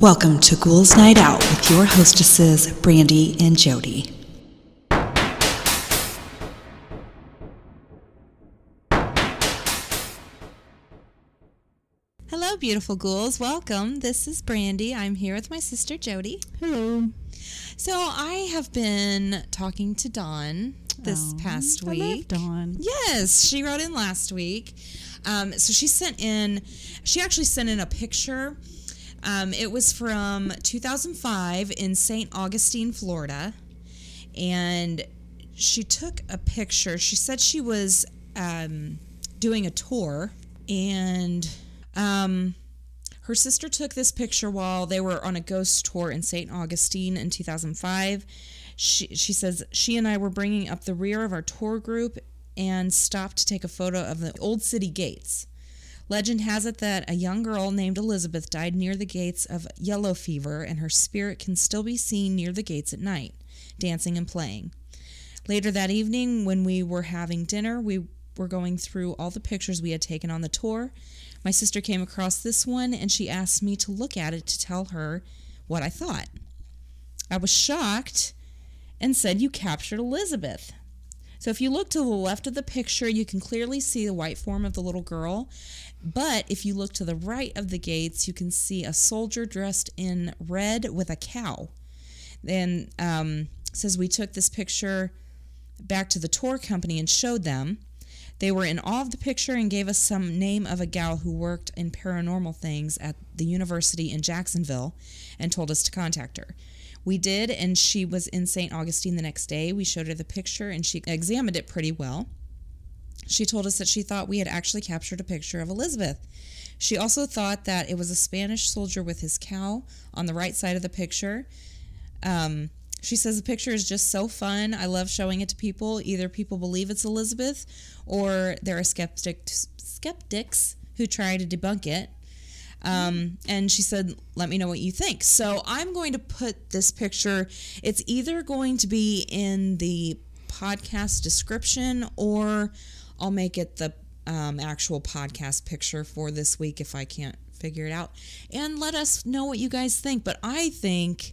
Welcome to Ghouls Night Out with your hostesses, Brandy and Jody. Hello, beautiful ghouls. Welcome. This is Brandy. I'm here with my sister Jody. Hello. So I have been talking to Dawn this Oh, past I love week. Dawn. Yes, she wrote in last week. Um, so she sent in, she actually sent in a picture. Um, it was from 2005 in St. Augustine, Florida. And she took a picture. She said she was um, doing a tour and um, her sister took this picture while they were on a ghost tour in St. Augustine in 2005. She, she says, She and I were bringing up the rear of our tour group and stopped to take a photo of the old city gates. Legend has it that a young girl named Elizabeth died near the gates of yellow fever, and her spirit can still be seen near the gates at night, dancing and playing. Later that evening, when we were having dinner, we were going through all the pictures we had taken on the tour. My sister came across this one and she asked me to look at it to tell her what I thought. I was shocked and said, You captured Elizabeth. So if you look to the left of the picture, you can clearly see the white form of the little girl. But if you look to the right of the gates, you can see a soldier dressed in red with a cow. Then um, says we took this picture back to the tour company and showed them. They were in awe of the picture and gave us some name of a gal who worked in paranormal things at the university in Jacksonville and told us to contact her. We did, and she was in St. Augustine the next day. We showed her the picture and she examined it pretty well. She told us that she thought we had actually captured a picture of Elizabeth. She also thought that it was a Spanish soldier with his cow on the right side of the picture. Um, she says the picture is just so fun. I love showing it to people. Either people believe it's Elizabeth or there are skeptics, skeptics who try to debunk it. Um, and she said, let me know what you think. So I'm going to put this picture, it's either going to be in the podcast description or I'll make it the um, actual podcast picture for this week if I can't figure it out. And let us know what you guys think. But I think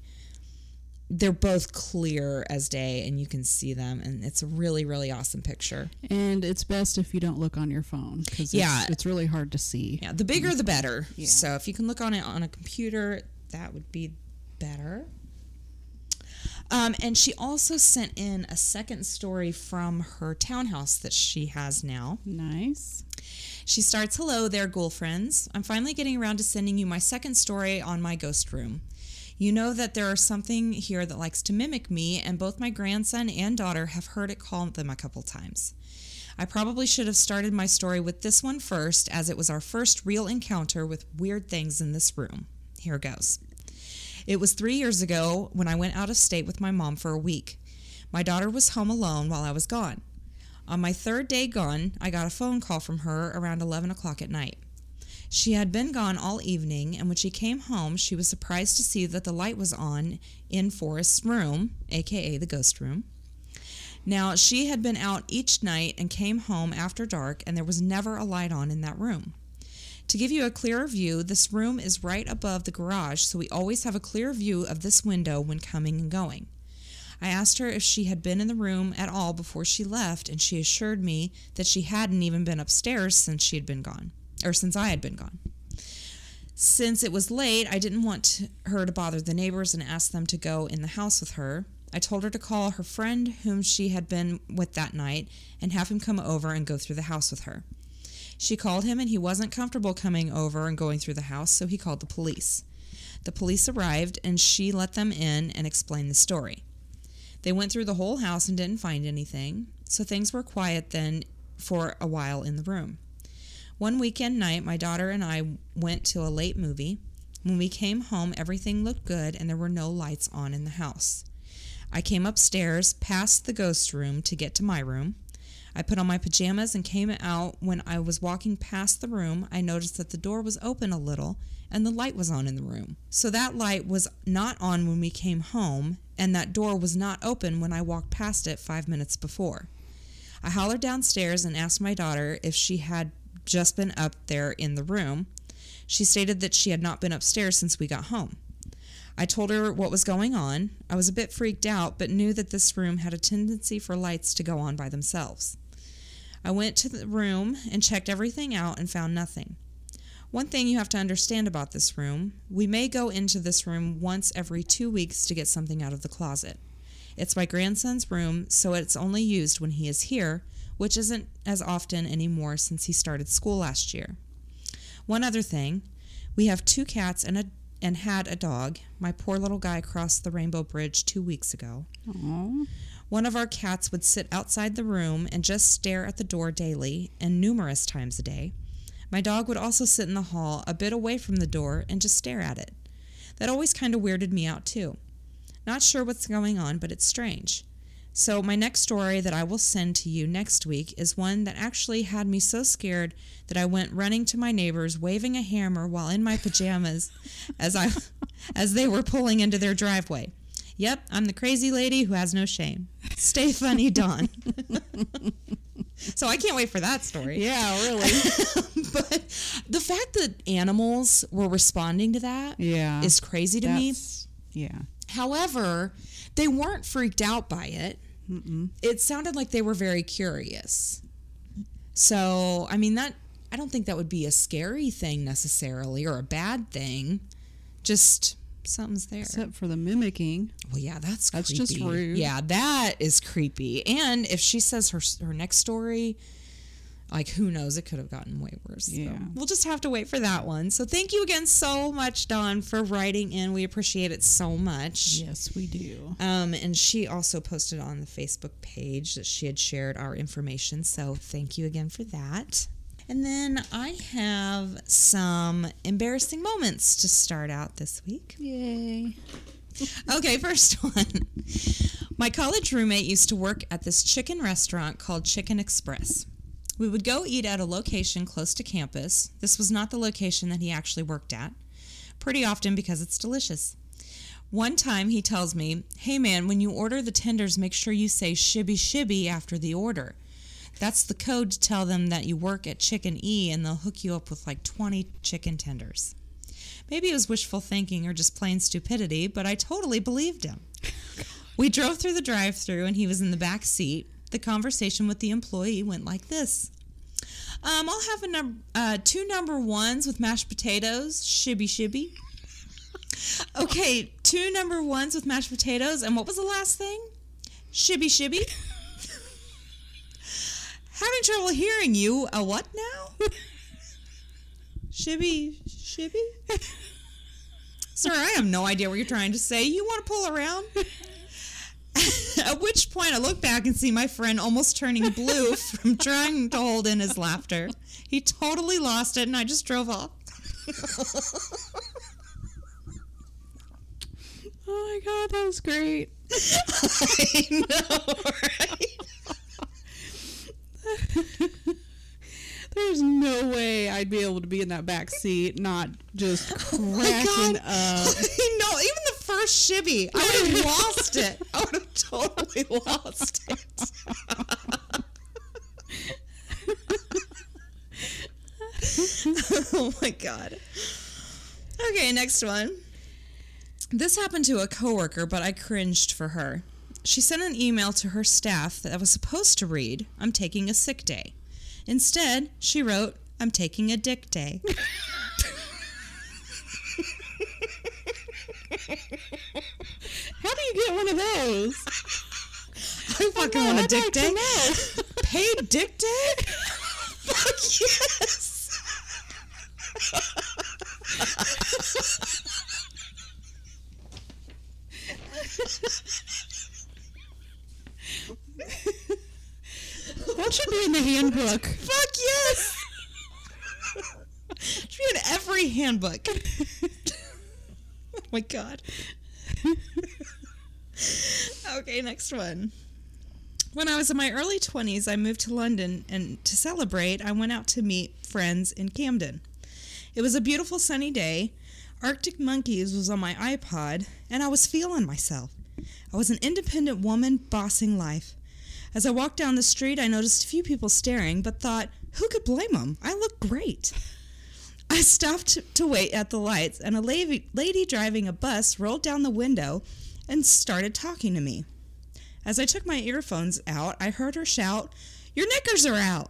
they're both clear as day and you can see them and it's a really really awesome picture And it's best if you don't look on your phone because Yeah. it's, it's really hard to see. yeah the bigger the better Yeah. so if you can look on it on a computer that would be better um, and she also sent in a second story from her townhouse that she has now Nice. She starts, Hello there, ghoul friends. I'm finally getting around to sending you my second story on my ghost room. You know that there is something here that likes to mimic me, and both my grandson and daughter have heard it call them a couple times. I probably should have started my story with this one first, as it was our first real encounter with weird things in this room. Here goes. It was three years ago when I went out of state with my mom for a week. My daughter was home alone while I was gone. On my third day gone, I got a phone call from her around 11 o'clock at night. She had been gone all evening, and when she came home, she was surprised to see that the light was on in Forrest's room, aka the ghost room. Now, she had been out each night and came home after dark, and there was never a light on in that room. To give you a clearer view, this room is right above the garage, so we always have a clear view of this window when coming and going. I asked her if she had been in the room at all before she left, and she assured me that she hadn't even been upstairs since she had been gone, or since I had been gone. Since it was late, I didn't want her to bother the neighbors and ask them to go in the house with her. I told her to call her friend whom she had been with that night and have him come over and go through the house with her. She called him and he wasn't comfortable coming over and going through the house, so he called the police. The police arrived and she let them in and explained the story. They went through the whole house and didn't find anything, so things were quiet then for a while in the room. One weekend night, my daughter and I went to a late movie. When we came home, everything looked good and there were no lights on in the house. I came upstairs past the ghost room to get to my room. I put on my pajamas and came out. When I was walking past the room, I noticed that the door was open a little and the light was on in the room. So that light was not on when we came home, and that door was not open when I walked past it five minutes before. I hollered downstairs and asked my daughter if she had just been up there in the room. She stated that she had not been upstairs since we got home. I told her what was going on. I was a bit freaked out, but knew that this room had a tendency for lights to go on by themselves. I went to the room and checked everything out and found nothing. One thing you have to understand about this room we may go into this room once every two weeks to get something out of the closet. It's my grandson's room, so it's only used when he is here, which isn't as often anymore since he started school last year. One other thing we have two cats and a and had a dog. My poor little guy crossed the Rainbow Bridge two weeks ago. Aw. One of our cats would sit outside the room and just stare at the door daily and numerous times a day. My dog would also sit in the hall a bit away from the door and just stare at it. That always kind of weirded me out too. Not sure what's going on, but it's strange. So, my next story that I will send to you next week is one that actually had me so scared that I went running to my neighbors waving a hammer while in my pajamas as I as they were pulling into their driveway. Yep, I'm the crazy lady who has no shame. Stay funny, Dawn. so I can't wait for that story. Yeah, really. but the fact that animals were responding to that is Yeah. is crazy to me. That's- Yeah. However, they weren't freaked out by it. It sounded like they were very curious. So, I mean, that I don't think that would be a scary thing necessarily or a bad thing. Just something's there. Except for the mimicking. well, yeah, that's That's creepy. just rude. Yeah, that is creepy. And if she says her her next story, like who knows, it could have gotten way worse. So Yeah. we'll just have to wait for that one. So thank you again so much, Dawn, for writing in. We appreciate it so much. Yes, we do. Um, and she also posted on the Facebook page that she had shared our information. So thank you again for that. And then I have some embarrassing moments to start out this week. Yay. Okay, first one. My college roommate used to work at this chicken restaurant called Chicken Express. We would go eat at a location close to campus. This was not the location that he actually worked at, pretty often because it's delicious. One time he tells me, Hey man, when you order the tenders, make sure you say shibby shibby after the order. That's the code to tell them that you work at Chicken E and they'll hook you up with like 20 chicken tenders. Maybe it was wishful thinking or just plain stupidity, but I totally believed him. We drove through the drive through and he was in the back seat. The conversation with the employee went like this um, I'll have a num- uh, two number ones with mashed potatoes, shibby shibby. Okay, two number ones with mashed potatoes, and what was the last thing? Shibby shibby. Having trouble hearing you. A what now? Shibby shibby. Sir, I have no idea what you're trying to say. You want to pull around? At which point I look back and see my friend almost turning blue from trying to hold in his laughter. He totally lost it and I just drove off. Oh my god, that was great. I know, right? There's no way I'd be able to be in that back seat, not just oh cracking God. up. Know, even the first shibby, I would have lost it. I would have totally lost it. oh my god. Okay, next one. This happened to a coworker, but I cringed for her. She sent an email to her staff that was supposed to read, I'm taking a sick day. Instead, she wrote, I'm taking a dick day. How do you get one of those? I oh, fucking want a dick day. Paid dick day? Fuck yes. That should be in the handbook. Fuck yes. Should be in every handbook. oh my god. okay, next one. When I was in my early 20s, I moved to London, and to celebrate, I went out to meet friends in Camden. It was a beautiful sunny day. Arctic Monkeys was on my iPod, and I was feeling myself. I was an independent woman bossing life. As I walked down the street, I noticed a few people staring, but thought, who could blame them? I look great. I stopped to wait at the lights, and a lady, lady driving a bus rolled down the window and started talking to me. As I took my earphones out, I heard her shout, Your knickers are out!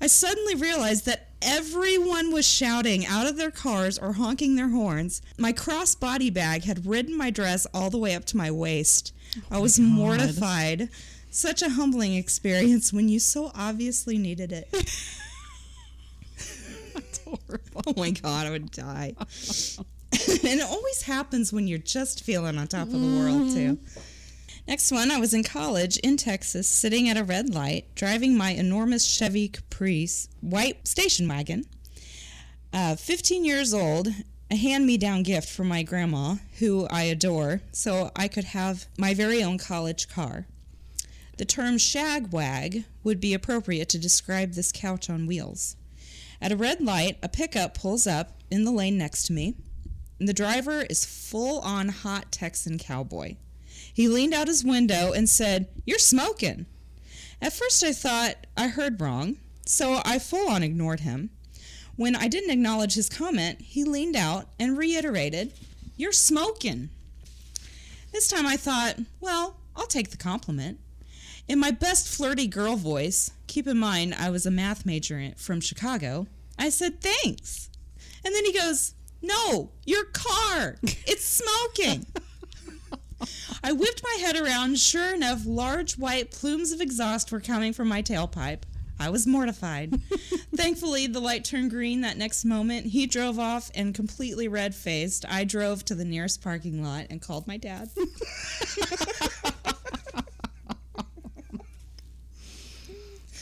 I suddenly realized that everyone was shouting out of their cars or honking their horns. My cross body bag had ridden my dress all the way up to my waist. I oh was mortified. Such a humbling experience when you so obviously needed it. Horrible. Oh my god, I would die. and it always happens when you're just feeling on top of the world, too. Next one, I was in college in Texas, sitting at a red light, driving my enormous Chevy Caprice white station wagon. Uh, 15 years old, a hand me down gift from my grandma, who I adore, so I could have my very own college car. The term shagwag would be appropriate to describe this couch on wheels. At a red light, a pickup pulls up in the lane next to me. The driver is full on hot Texan cowboy. He leaned out his window and said, You're smoking. At first, I thought I heard wrong, so I full on ignored him. When I didn't acknowledge his comment, he leaned out and reiterated, You're smoking. This time I thought, Well, I'll take the compliment. In my best flirty girl voice, keep in mind I was a math major from Chicago, I said, Thanks. And then he goes, No, your car. It's smoking. I whipped my head around. Sure enough, large white plumes of exhaust were coming from my tailpipe. I was mortified. Thankfully, the light turned green that next moment. He drove off and completely red faced. I drove to the nearest parking lot and called my dad.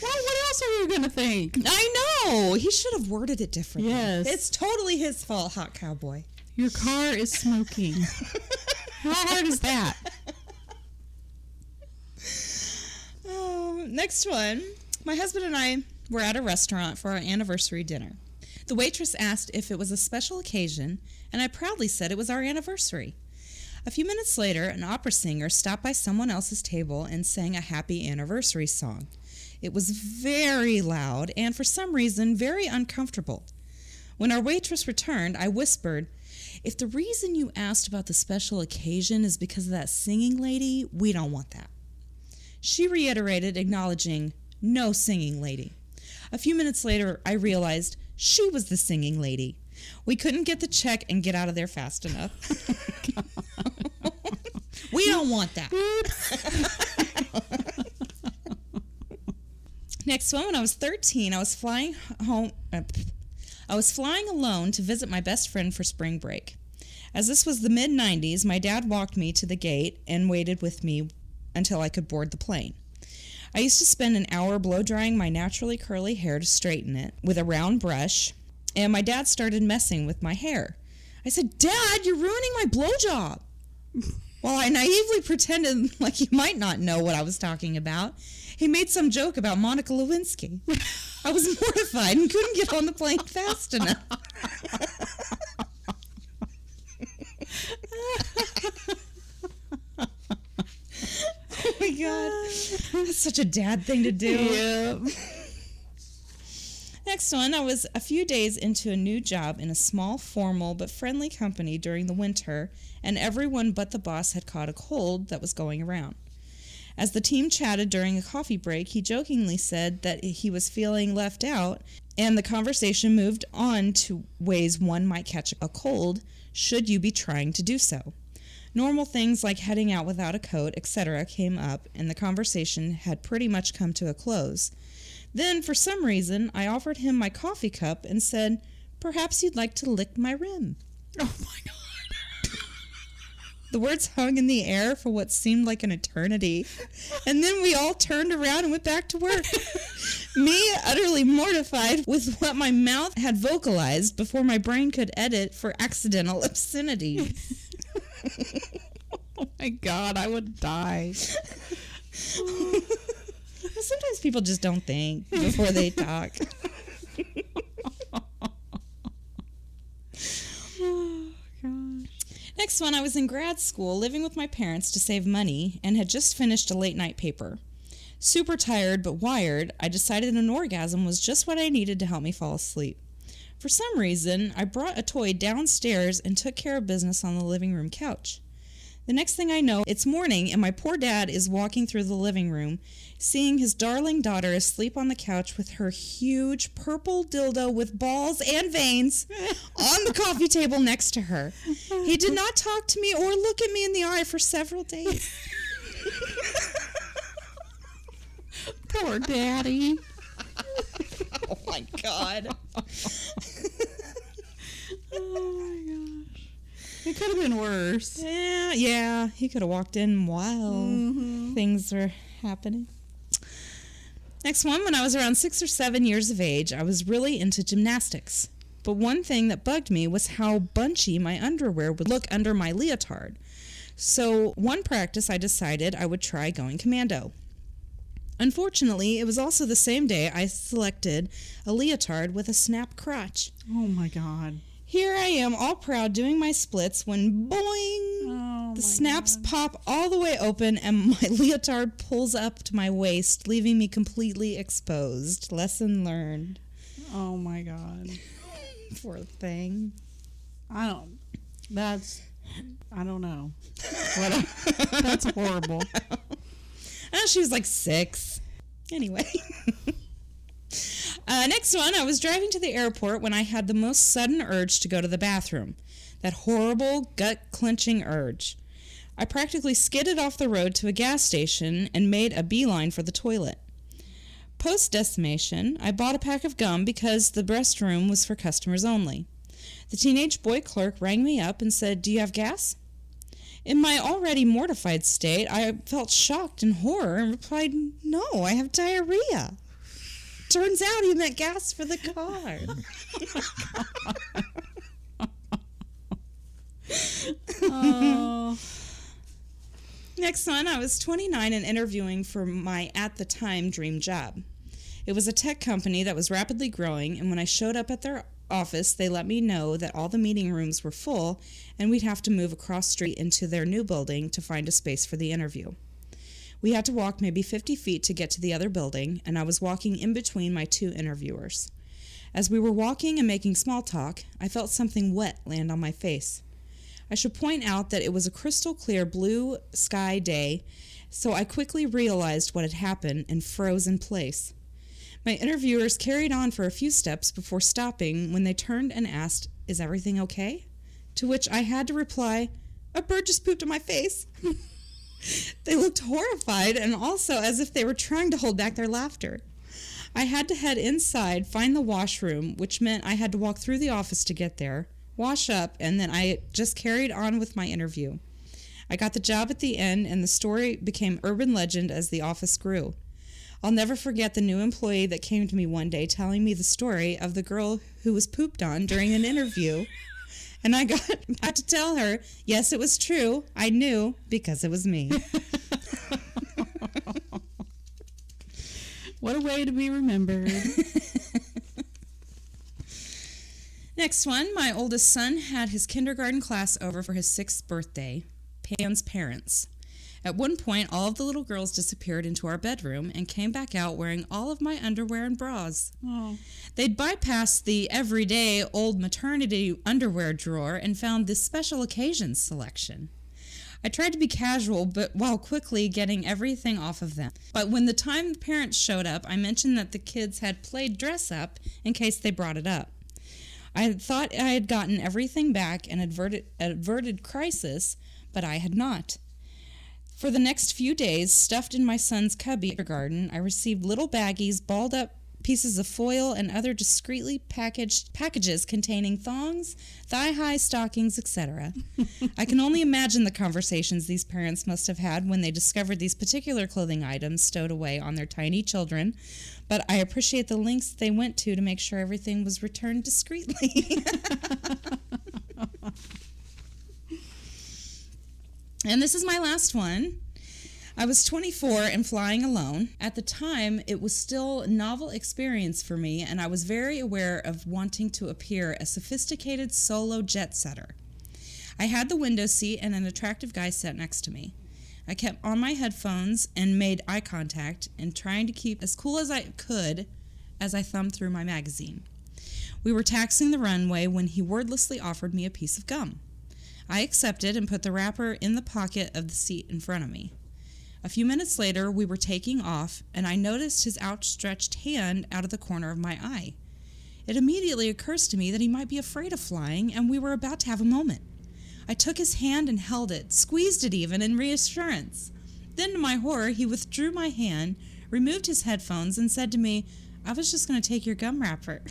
Well, what else are you gonna think? I know! He should have worded it differently. Yes. It's totally his fault, Hot Cowboy. Your car is smoking. How hard is that? Oh, next one. My husband and I were at a restaurant for our anniversary dinner. The waitress asked if it was a special occasion, and I proudly said it was our anniversary. A few minutes later, an opera singer stopped by someone else's table and sang a happy anniversary song. It was very loud and, for some reason, very uncomfortable. When our waitress returned, I whispered, If the reason you asked about the special occasion is because of that singing lady, we don't want that. She reiterated, acknowledging, No singing lady. A few minutes later, I realized she was the singing lady. We couldn't get the check and get out of there fast enough. we don't want that. Next one, when I was 13, I was flying home. Uh, I was flying alone to visit my best friend for spring break. As this was the mid 90s, my dad walked me to the gate and waited with me until I could board the plane. I used to spend an hour blow drying my naturally curly hair to straighten it with a round brush, and my dad started messing with my hair. I said, Dad, you're ruining my blowjob. While I naively pretended like he might not know what I was talking about, he made some joke about Monica Lewinsky. I was mortified and couldn't get on the plane fast enough. oh my god. That's such a dad thing to do. Yeah. Next one, I was a few days into a new job in a small, formal, but friendly company during the winter, and everyone but the boss had caught a cold that was going around. As the team chatted during a coffee break, he jokingly said that he was feeling left out, and the conversation moved on to ways one might catch a cold should you be trying to do so. Normal things like heading out without a coat, etc., came up, and the conversation had pretty much come to a close. Then, for some reason, I offered him my coffee cup and said, Perhaps you'd like to lick my rim. Oh my god. The words hung in the air for what seemed like an eternity. And then we all turned around and went back to work. Me utterly mortified with what my mouth had vocalized before my brain could edit for accidental obscenity. Oh my god, I would die. Sometimes people just don't think before they talk. Oh gosh. Next one, I was in grad school living with my parents to save money and had just finished a late night paper. Super tired but wired, I decided an orgasm was just what I needed to help me fall asleep. For some reason, I brought a toy downstairs and took care of business on the living room couch. The next thing I know, it's morning, and my poor dad is walking through the living room, seeing his darling daughter asleep on the couch with her huge purple dildo with balls and veins on the coffee table next to her. He did not talk to me or look at me in the eye for several days. Poor daddy. oh my god. Oh my gosh. It could have been worse. Yeah, yeah. He could have walked in while mm-hmm. things were happening. Next one, when I was around six or seven years of age, I was really into gymnastics. But one thing that bugged me was how bunchy my underwear would look under my leotard. So, one practice, I decided I would try going commando. Unfortunately, it was also the same day I selected a leotard with a snap crotch. Oh my god. Here I am, all proud, doing my splits when boing! Oh. Oh the snaps pop all the way open, and my leotard pulls up to my waist, leaving me completely exposed. Lesson learned. Oh my god. Poor thing. I don't. That's. I don't know. What? that's horrible. Oh, she was like six. Anyway. uh, next one, I was driving to the airport when I had the most sudden urge to go to the bathroom. That horrible, gut clenching urge. I practically skidded off the road to a gas station and made a beeline for the toilet. Post decimation, I bought a pack of gum because the restroom was for customers only. The teenage boy clerk rang me up and said, Do you have gas? In my already mortified state, I felt shocked and horror and replied, No, I have diarrhea. Turns out he meant gas for the car. Oh. Next one, I was 29 and interviewing for my at the time dream job. It was a tech company that was rapidly growing, and when I showed up at their office, they let me know that all the meeting rooms were full and we'd have to move across street into their new building to find a space for the interview. We had to walk maybe 50 feet to get to the other building, and I was walking in between my two interviewers. As we were walking and making small talk, I felt something wet land on my face. I should point out that it was a crystal clear blue sky day, so I quickly realized what had happened and froze in place. My interviewers carried on for a few steps before stopping when they turned and asked, Is everything okay? To which I had to reply, A bird just pooped on my face. they looked horrified and also as if they were trying to hold back their laughter. I had to head inside, find the washroom, which meant I had to walk through the office to get there, wash up, and then I just carried on with my interview. I got the job at the end, and the story became urban legend as the office grew. I'll never forget the new employee that came to me one day telling me the story of the girl who was pooped on during an interview. And I got, got to tell her, yes, it was true. I knew because it was me. What a way to be remembered. Next one, my oldest son had his kindergarten class over for his sixth birthday. Pan's parents. At one point, all of the little girls disappeared into our bedroom and came back out wearing all of my underwear and bras. Oh. They'd bypassed the everyday old maternity underwear drawer and found this special occasion selection. I tried to be casual, but while quickly getting everything off of them. But when the time the parents showed up, I mentioned that the kids had played dress up in case they brought it up. I thought I had gotten everything back and averted, averted crisis, but I had not. For the next few days, stuffed in my son's cubby garden, I received little baggies, balled up pieces of foil, and other discreetly packaged packages containing thongs, thigh-high stockings, etc. I can only imagine the conversations these parents must have had when they discovered these particular clothing items stowed away on their tiny children, but I appreciate the lengths they went to to make sure everything was returned discreetly. And this is my last one. I was 24 and flying alone. At the time, it was still a novel experience for me, and I was very aware of wanting to appear a sophisticated solo jet setter. I had the window seat and an attractive guy sat next to me. I kept on my headphones and made eye contact and trying to keep as cool as I could as I thumbed through my magazine. We were taxing the runway when he wordlessly offered me a piece of gum. I accepted and put the wrapper in the pocket of the seat in front of me. A few minutes later, we were taking off, and I noticed his outstretched hand out of the corner of my eye. It immediately occurs to me that he might be afraid of flying, and we were about to have a moment. I took his hand and held it, squeezed it even in reassurance. Then, to my horror, he withdrew my hand, removed his headphones, and said to me, I was just going to take your gum wrapper.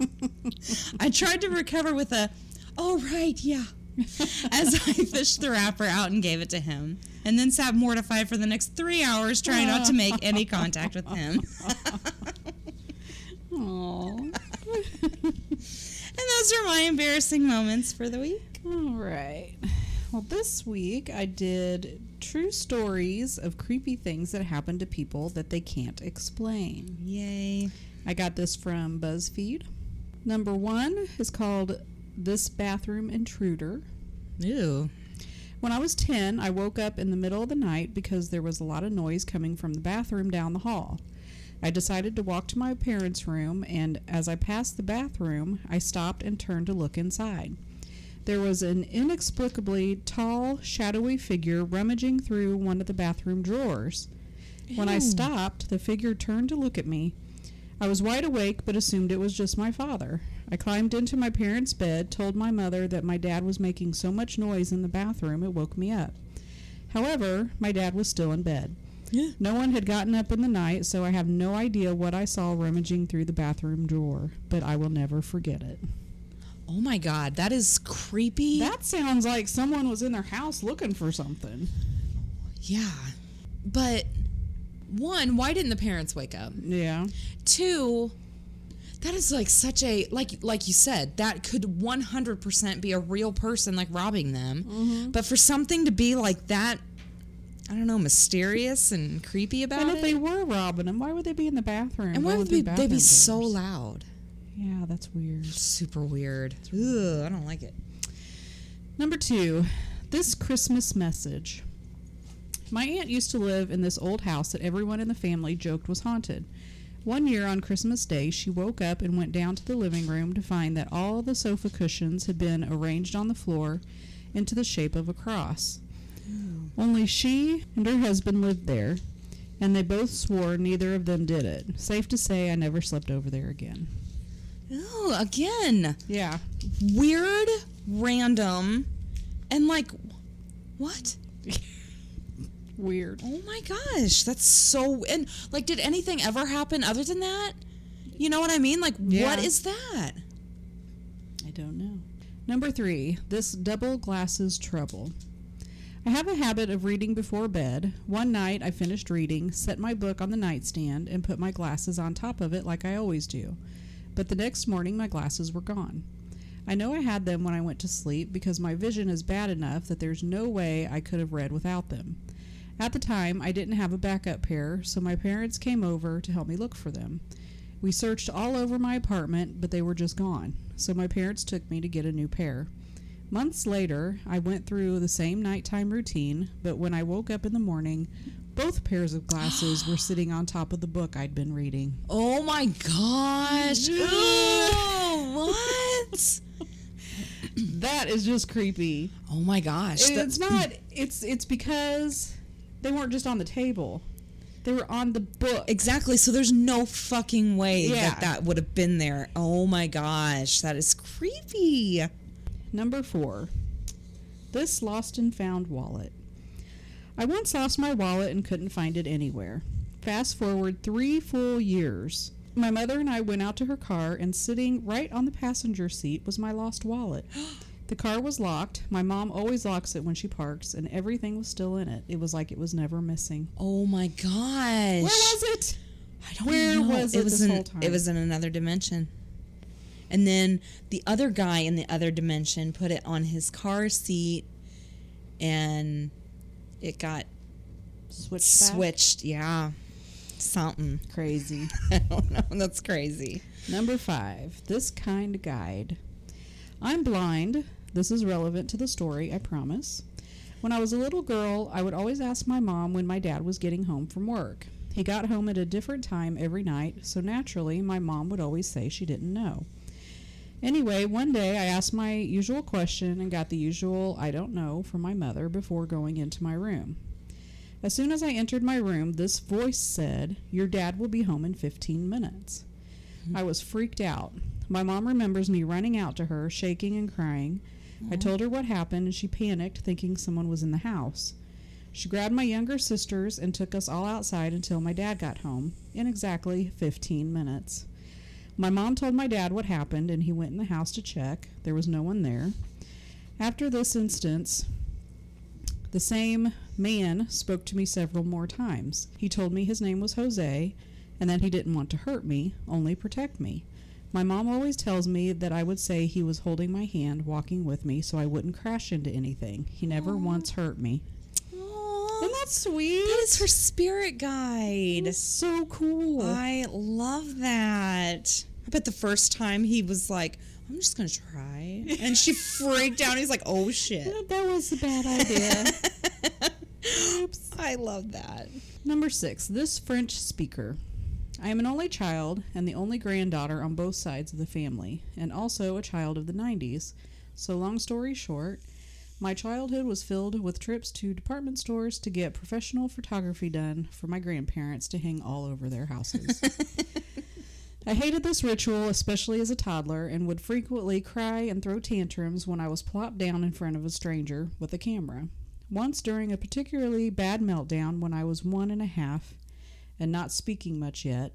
I tried to recover with a, oh, right, yeah, as I fished the wrapper out and gave it to him, and then sat mortified for the next three hours trying not to make any contact with him. Aww. And those are my embarrassing moments for the week. All right. Well, this week I did true stories of creepy things that happen to people that they can't explain. Yay. I got this from BuzzFeed. Number one is called This Bathroom Intruder. Ew. When I was 10, I woke up in the middle of the night because there was a lot of noise coming from the bathroom down the hall. I decided to walk to my parents' room, and as I passed the bathroom, I stopped and turned to look inside. There was an inexplicably tall, shadowy figure rummaging through one of the bathroom drawers. When I stopped, the figure turned to look at me. I was wide awake but assumed it was just my father. I climbed into my parents' bed, told my mother that my dad was making so much noise in the bathroom it woke me up. However, my dad was still in bed. Yeah. No one had gotten up in the night, so I have no idea what I saw rummaging through the bathroom drawer, but I will never forget it. Oh my god, that is creepy. That sounds like someone was in their house looking for something. yeah. But one, why didn't the parents wake up? Yeah. Two, that is like such a like like you said, that could 100% be a real person like robbing them. Mm-hmm. But for something to be like that I don't know, mysterious and creepy about And if it. they were robbing them, why would they be in the bathroom? and why would they, they be so loud? Yeah, that's weird. Super weird. Ugh, I don't like it. Number two, this Christmas message. My aunt used to live in this old house that everyone in the family joked was haunted. One year on Christmas Day, she woke up and went down to the living room to find that all the sofa cushions had been arranged on the floor into the shape of a cross. Only she and her husband lived there, and they both swore neither of them did it. Safe to say, I never slept over there again. Oh, again. Yeah. Weird, random, and like what? Weird. Oh my gosh, that's so and like did anything ever happen other than that? You know what I mean? Like Yeah. what is that? I don't know. Number three, this double glasses trouble. I have a habit of reading before bed. One night I finished reading, set my book on the nightstand, and put my glasses on top of it like I always do. But the next morning my glasses were gone. I know I had them when I went to sleep because my vision is bad enough that there's no way I could have read without them. At the time, I didn't have a backup pair, so my parents came over to help me look for them. We searched all over my apartment, but they were just gone, so my parents took me to get a new pair. Months later, I went through the same nighttime routine, but when I woke up in the morning, both pairs of glasses were sitting on top of the book I'd been reading. Oh my gosh. Ew, what? That is just creepy. Oh my gosh. It's not it's it's because they weren't just on the table. They were on the book. exactly. So there's no fucking way Yeah. that that would have been there. Oh my gosh, that is creepy. Number four, this lost and found wallet. I once lost my wallet and couldn't find it anywhere. Fast forward three full years. My mother and I went out to her car, and sitting right on the passenger seat was my lost wallet. The car was locked. My mom always locks it when she parks, and everything was still in it. It was like it was never missing. Oh my gosh. Where was it? I don't know. Where know. was it was this in, whole time? It was in another dimension. And then the other guy in the other dimension put it on his car seat and it got Switched. back? switched. Yeah. Something. Crazy. I don't know. That's crazy. Number five, this kind guide. I'm blind. This is relevant to the story, I promise. When I was a little girl, I would always ask my mom when my dad was getting home from work. He got home at a different time every night, so naturally, my mom would always say she didn't know. Anyway, one day I asked my usual question and got the usual I don't know from my mother before going into my room. As soon as I entered my room, this voice said, Your dad will be home in 15 minutes. I was freaked out. My mom remembers me running out to her, shaking and crying. I mm-hmm. told her what happened, and she panicked, thinking someone was in the house. She grabbed my younger sisters and took us all outside until my dad got home in exactly 15 minutes. My mom told my dad what happened, and he went in the house to check. There was no one there. After this instance, the same man spoke to me several more times. He told me his name was Jose and that he didn't want to hurt me, only protect me. My mom always tells me that I would say he was holding my hand, walking with me, so I wouldn't crash into anything. He never once hurt me. Aw, Isn't that sweet? that is her spirit guide. It's so cool. I love that. I bet the first time he was like, I'm just going to try. And she freaked out. He's like, oh shit. that was a bad idea. Oops. I love that. Number six, this French speaker. I am an only child and the only granddaughter on both sides of the family, and also a child of the 90s. So, long story short, my childhood was filled with trips to department stores to get professional photography done for my grandparents to hang all over their houses. I hated this ritual, especially as a toddler, and would frequently cry and throw tantrums when I was plopped down in front of a stranger with a camera. Once during a particularly bad meltdown when I was one and a half and not speaking much yet,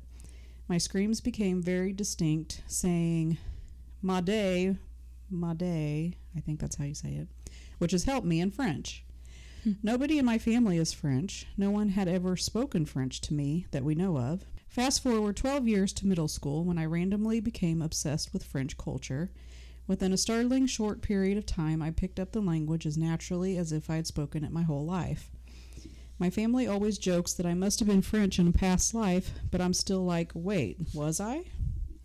my screams became very distinct, saying, Made, Made, I think that's how you say it, which has helped me in French. Hmm. Nobody in my family is French. No one had ever spoken French to me that we know of. Fast forward 12 years to middle school when I randomly became obsessed with French culture. Within a startling short period of time, I picked up the language as naturally as if I had spoken it my whole life. My family always jokes that I must have been French in a past life, but I'm still like, wait, was I?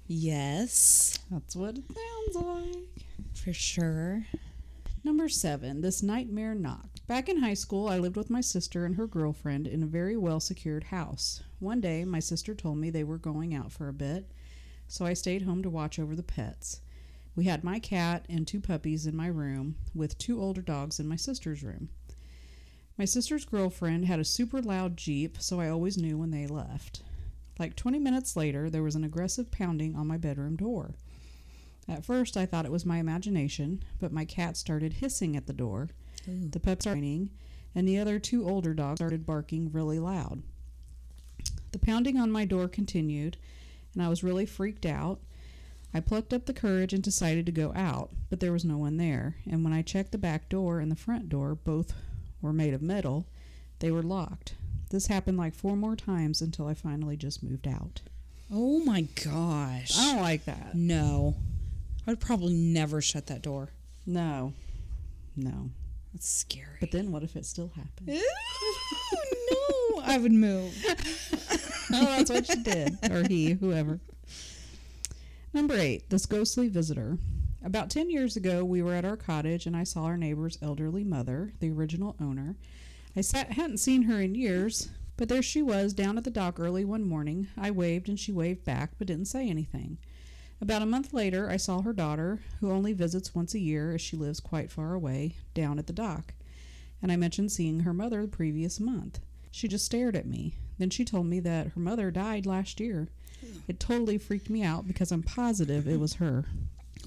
Yes, That's what it sounds like. for sure. Number seven, this nightmare knock. Back in high school, I lived with my sister and her girlfriend in a very well secured house. One day, my sister told me they were going out for a bit, so I stayed home to watch over the pets. We had my cat and two puppies in my room, with two older dogs in my sister's room. My sister's girlfriend had a super loud Jeep, so I always knew when they left. Like 20 minutes later, there was an aggressive pounding on my bedroom door. At first, I thought it was my imagination, but my cat started hissing at the door. Ooh. The pups started whining, and the other two older dogs started barking really loud. The pounding on my door continued, and I was really freaked out. I plucked up the courage and decided to go out, but there was no one there, and when I checked the back door and the front door, both were made of metal, they were locked. This happened like four more times until I finally just moved out. Oh my gosh. I don't like that. No. I would probably never shut that door. No. No. That's scary. But then what if it still happened? Ooh, no. I would move. oh, that's what she did. Or he, whoever. Number eight, this ghostly visitor. About 10 years ago, we were at our cottage and I saw our neighbor's elderly mother, the original owner. I sat, hadn't seen her in years, but there she was down at the dock early one morning. I waved and she waved back, but didn't say anything. About a month later, I saw her daughter, who only visits once a year as she lives quite far away, down at the dock. And I mentioned seeing her mother the previous month. She just stared at me. Then she told me that her mother died last year. Hmm. It totally freaked me out because I'm positive it was her.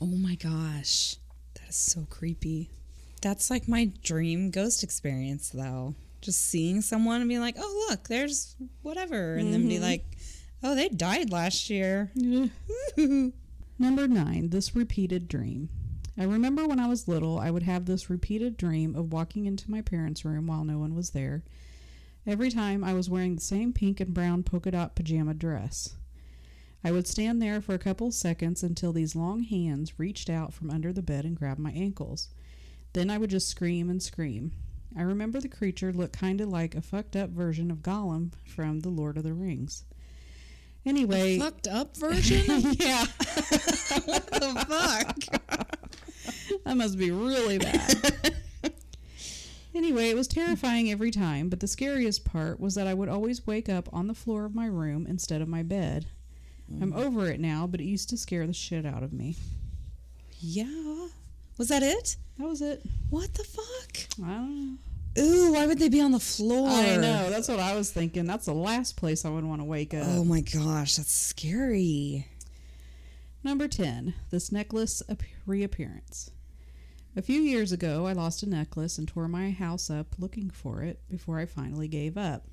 Oh my gosh. That is so creepy. That's like my dream ghost experience, though. Just seeing someone and being like, oh, look, there's whatever. And then be mm-hmm. like, oh, they died last year. Number nine, this repeated dream. I remember when I was little, I would have this repeated dream of walking into my parents' room while no one was there. Every time I was wearing the same pink and brown polka dot pajama dress. I would stand there for a couple seconds until these long hands reached out from under the bed and grabbed my ankles. Then I would just scream and scream. I remember the creature looked kind of like a fucked up version of Gollum from The Lord of the Rings. Anyway, Fucked up version? yeah, what the fuck? that must be really bad. anyway, it was terrifying every time, but the scariest part was that I would always wake up on the floor of my room instead of my bed. I'm over it now, but it used to scare the shit out of me. Yeah. Was that it? That was it. What the fuck? I don't know. Ooh, why would they be on the floor? I know. That's what I was thinking. That's the last place I would want to wake up. Oh my gosh, that's scary. Number 10. This necklace ap- reappearance. A few years ago, I lost a necklace and tore my house up looking for it before I finally gave up.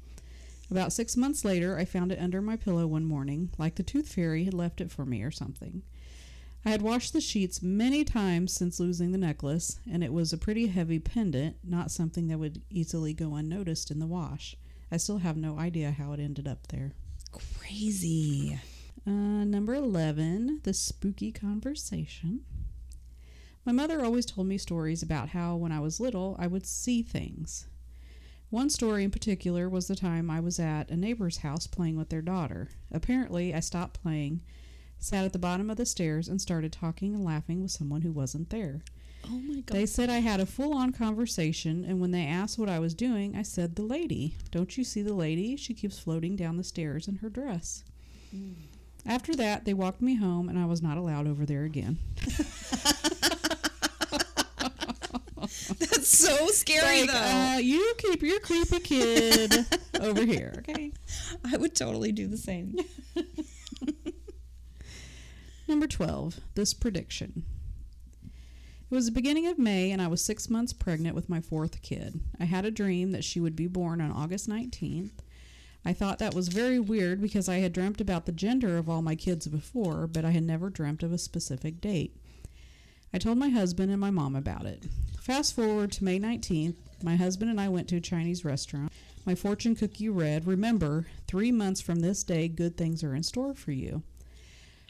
About six months later, I found it under my pillow one morning, like the tooth fairy had left it for me or something. I had washed the sheets many times since losing the necklace, and it was a pretty heavy pendant, not something that would easily go unnoticed in the wash. I still have no idea how it ended up there. Crazy. Uh, number 11, the spooky conversation. My mother always told me stories about how, when I was little, I would see things. One story in particular was the time I was at a neighbor's house playing with their daughter. Apparently, I stopped playing, sat at the bottom of the stairs, and started talking and laughing with someone who wasn't there. Oh my god. They said I had a full on conversation, and when they asked what I was doing, I said, The lady. Don't you see the lady? She keeps floating down the stairs in her dress. Mm. After that, they walked me home, and I was not allowed over there again. That's so scary Like, though. uh, you keep your creepy kid over here, okay? I would totally do the same. Number 12, this prediction. It was the beginning of May, and I was six months pregnant with my fourth kid. I had a dream that she would be born on August 19th. I thought that was very weird because I had dreamt about the gender of all my kids before, but I had never dreamt of a specific date. I told my husband and my mom about it. Fast forward to May 19th, my husband and I went to a Chinese restaurant. My fortune cookie read, Remember, three months from this day, good things are in store for you.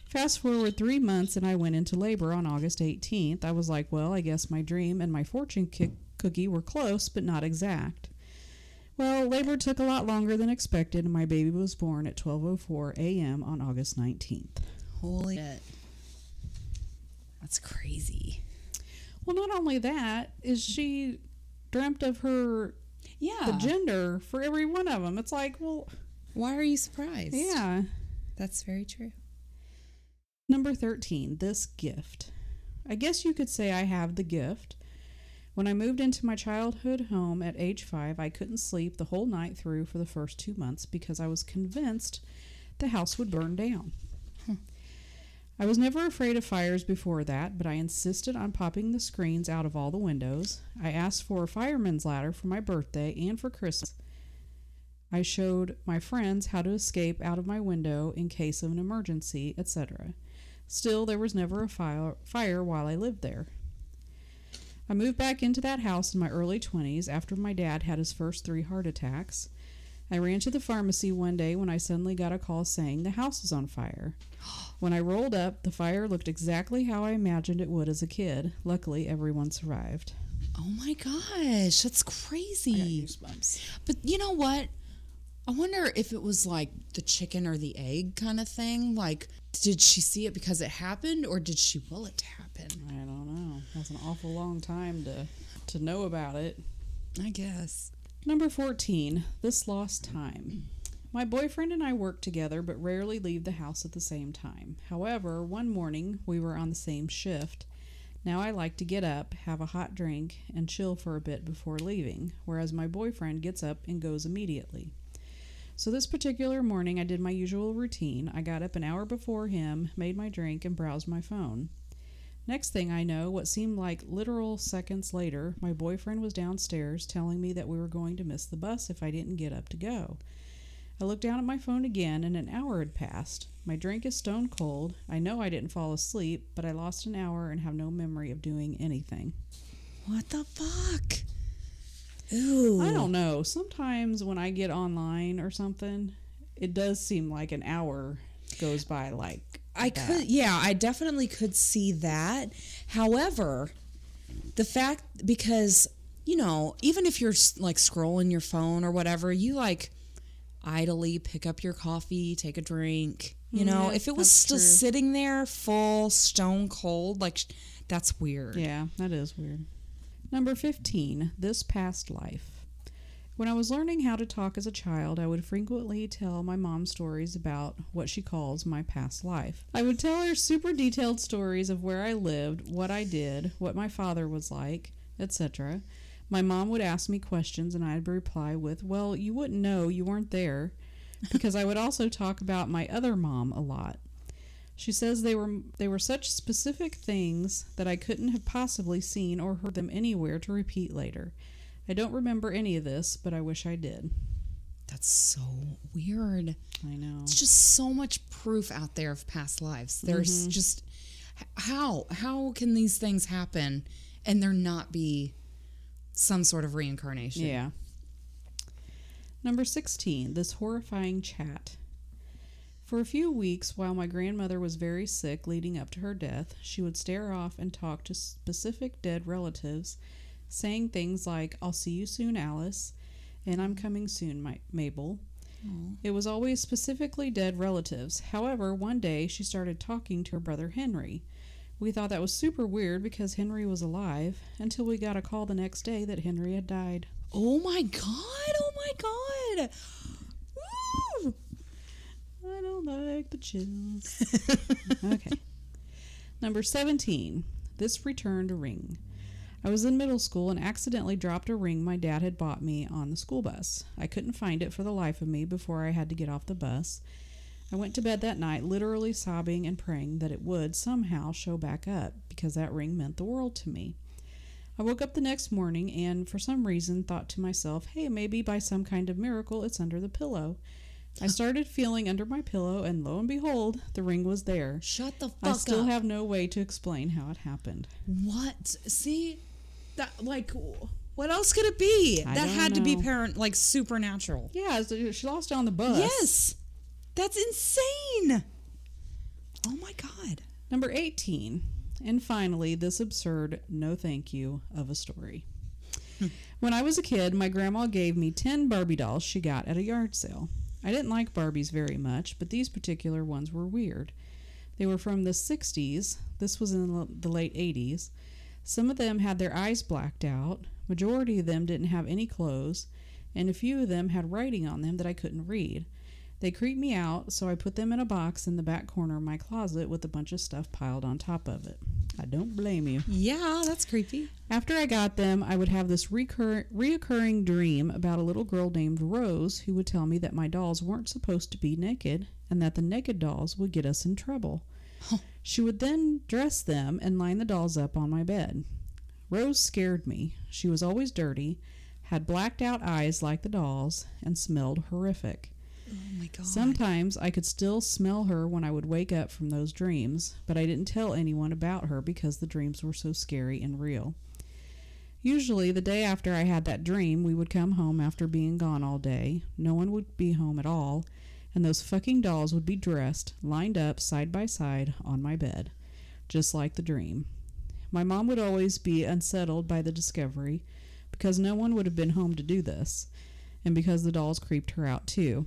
Fast forward three months, and I went into labor on August 18th. I was like, well, I guess my dream and my fortune ki- cookie were close, but not exact. Well, labor took a lot longer than expected, and my baby was born at 12:04 a.m. on August 19th. Holy shit. That's crazy. Well, not only that, is she dreamt of her Yeah. the gender for every one of them. It's like, well, Why are you surprised? yeah. That's very true. Number 13, this gift. I guess you could say I have the gift. When I moved into my childhood home at age five, I couldn't sleep the whole night through for the first two months because I was convinced the house would burn down. I was never afraid of fires before that, but I insisted on popping the screens out of all the windows. I asked for a fireman's ladder for my birthday and for Christmas. I showed my friends how to escape out of my window in case of an emergency, etc. Still, there was never a fire, fire while I lived there. I moved back into that house in my early 20s after my dad had his first three heart attacks. I ran to the pharmacy one day when I suddenly got a call saying the house was on fire. When I rolled up, the fire looked exactly how I imagined it would as a kid. Luckily, everyone survived. Oh my gosh, that's crazy. But you know what? I wonder if it was like the chicken or the egg kind of thing. Like, did she see it because it happened, or did she will it to happen? I don't know. That's an awful long time to to know about it. I guess. Number 14, this lost time. My boyfriend and I work together but rarely leave the house at the same time. However, one morning we were on the same shift. Now I like to get up, have a hot drink, and chill for a bit before leaving, whereas my boyfriend gets up and goes immediately. So this particular morning I did my usual routine. I got up an hour before him, made my drink, and browsed my phone. Next thing I know, what seemed like literal seconds later, my boyfriend was downstairs telling me that we were going to miss the bus if I didn't get up to go. I looked down at my phone again, and an hour had passed. My drink is stone cold. I know I didn't fall asleep, but I lost an hour and have no memory of doing anything. What the fuck? Ooh. I don't know. Sometimes when I get online or something, it does seem like an hour goes by like I that. could, yeah, I definitely could see that. However, the fact because you know, even if you're like scrolling your phone or whatever, you like idly pick up your coffee, take a drink. You know, if it was that's still true. sitting there full stone cold, like that's weird. Yeah, that is weird. Number 15, this past life. When I was learning how to talk as a child, I would frequently tell my mom stories about what she calls my past life. I would tell her super detailed stories of where I lived, what I did, what my father was like, etc. My mom would ask me questions and I'd reply with, Well, you wouldn't know, you weren't there, because I would also talk about my other mom a lot. She says they were they were such specific things that I couldn't have possibly seen or heard them anywhere to repeat later. I don't remember any of this, but I wish I did. That's so weird. I know. It's just so much proof out there of past lives. There's Mm-hmm. just how how can these things happen and there not be some sort of reincarnation? Yeah. Number 16, this horrifying chat. For a few weeks, while my grandmother was very sick leading up to her death, she would stare off and talk to specific dead relatives, saying things like, I'll see you soon, Alice, and I'm coming soon, my- Mabel. It was always specifically dead relatives. However, one day she started talking to her brother Henry. We thought that was super weird because Henry was alive until we got a call the next day that Henry had died. Oh my god! Oh my god! Woo! I don't like the chills. okay. Number 17. This returned ring. I was in middle school and accidentally dropped a ring my dad had bought me on the school bus. I couldn't find it for the life of me before I had to get off the bus. I went to bed that night literally sobbing and praying that it would somehow show back up because that ring meant the world to me. I woke up the next morning and, for some reason, thought to myself, hey, maybe by some kind of miracle it's under the pillow. I started feeling under my pillow, and lo and behold, the ring was there. Shut the fuck up. I still up. have no way to explain how it happened. what? See that like what else could it be? I that had to be parent like supernatural. Yeah, so she lost it on the bus. Yes. That's insane. Oh my god. Number 18. And finally, this absurd no thank you of a story. Hmm. when I was a kid, my grandma gave me 10 Barbie dolls she got at a yard sale. I didn't like Barbies very much, but these particular ones were weird. They were from the 60s. This was in the- the late 80s. Some of them had their eyes blacked out. Majority of them didn't have any clothes, and a few of them had writing on them that I couldn't read. They creeped me out, so I put them in a box in the back corner of my closet with a bunch of stuff piled on top of it. I don't blame you. Yeah, that's creepy. After I got them, I would have this recur- reoccurring dream about a little girl named Rose who would tell me that my dolls weren't supposed to be naked and that the naked dolls would get us in trouble. She would then dress them and line the dolls up on my bed. Rose scared me. She was always dirty, had blacked out eyes like the dolls, and smelled horrific. Oh my god. Sometimes I could still smell her when I would wake up from those dreams, but I didn't tell anyone about her because the dreams were so scary and real. Usually, the day after I had that dream, we would come home after being gone all day. No one would be home at all, and those fucking dolls would be dressed, lined up side by side on my bed, just like the dream. My mom would always be unsettled by the discovery because no one would have been home to do this, and because the dolls creeped her out too.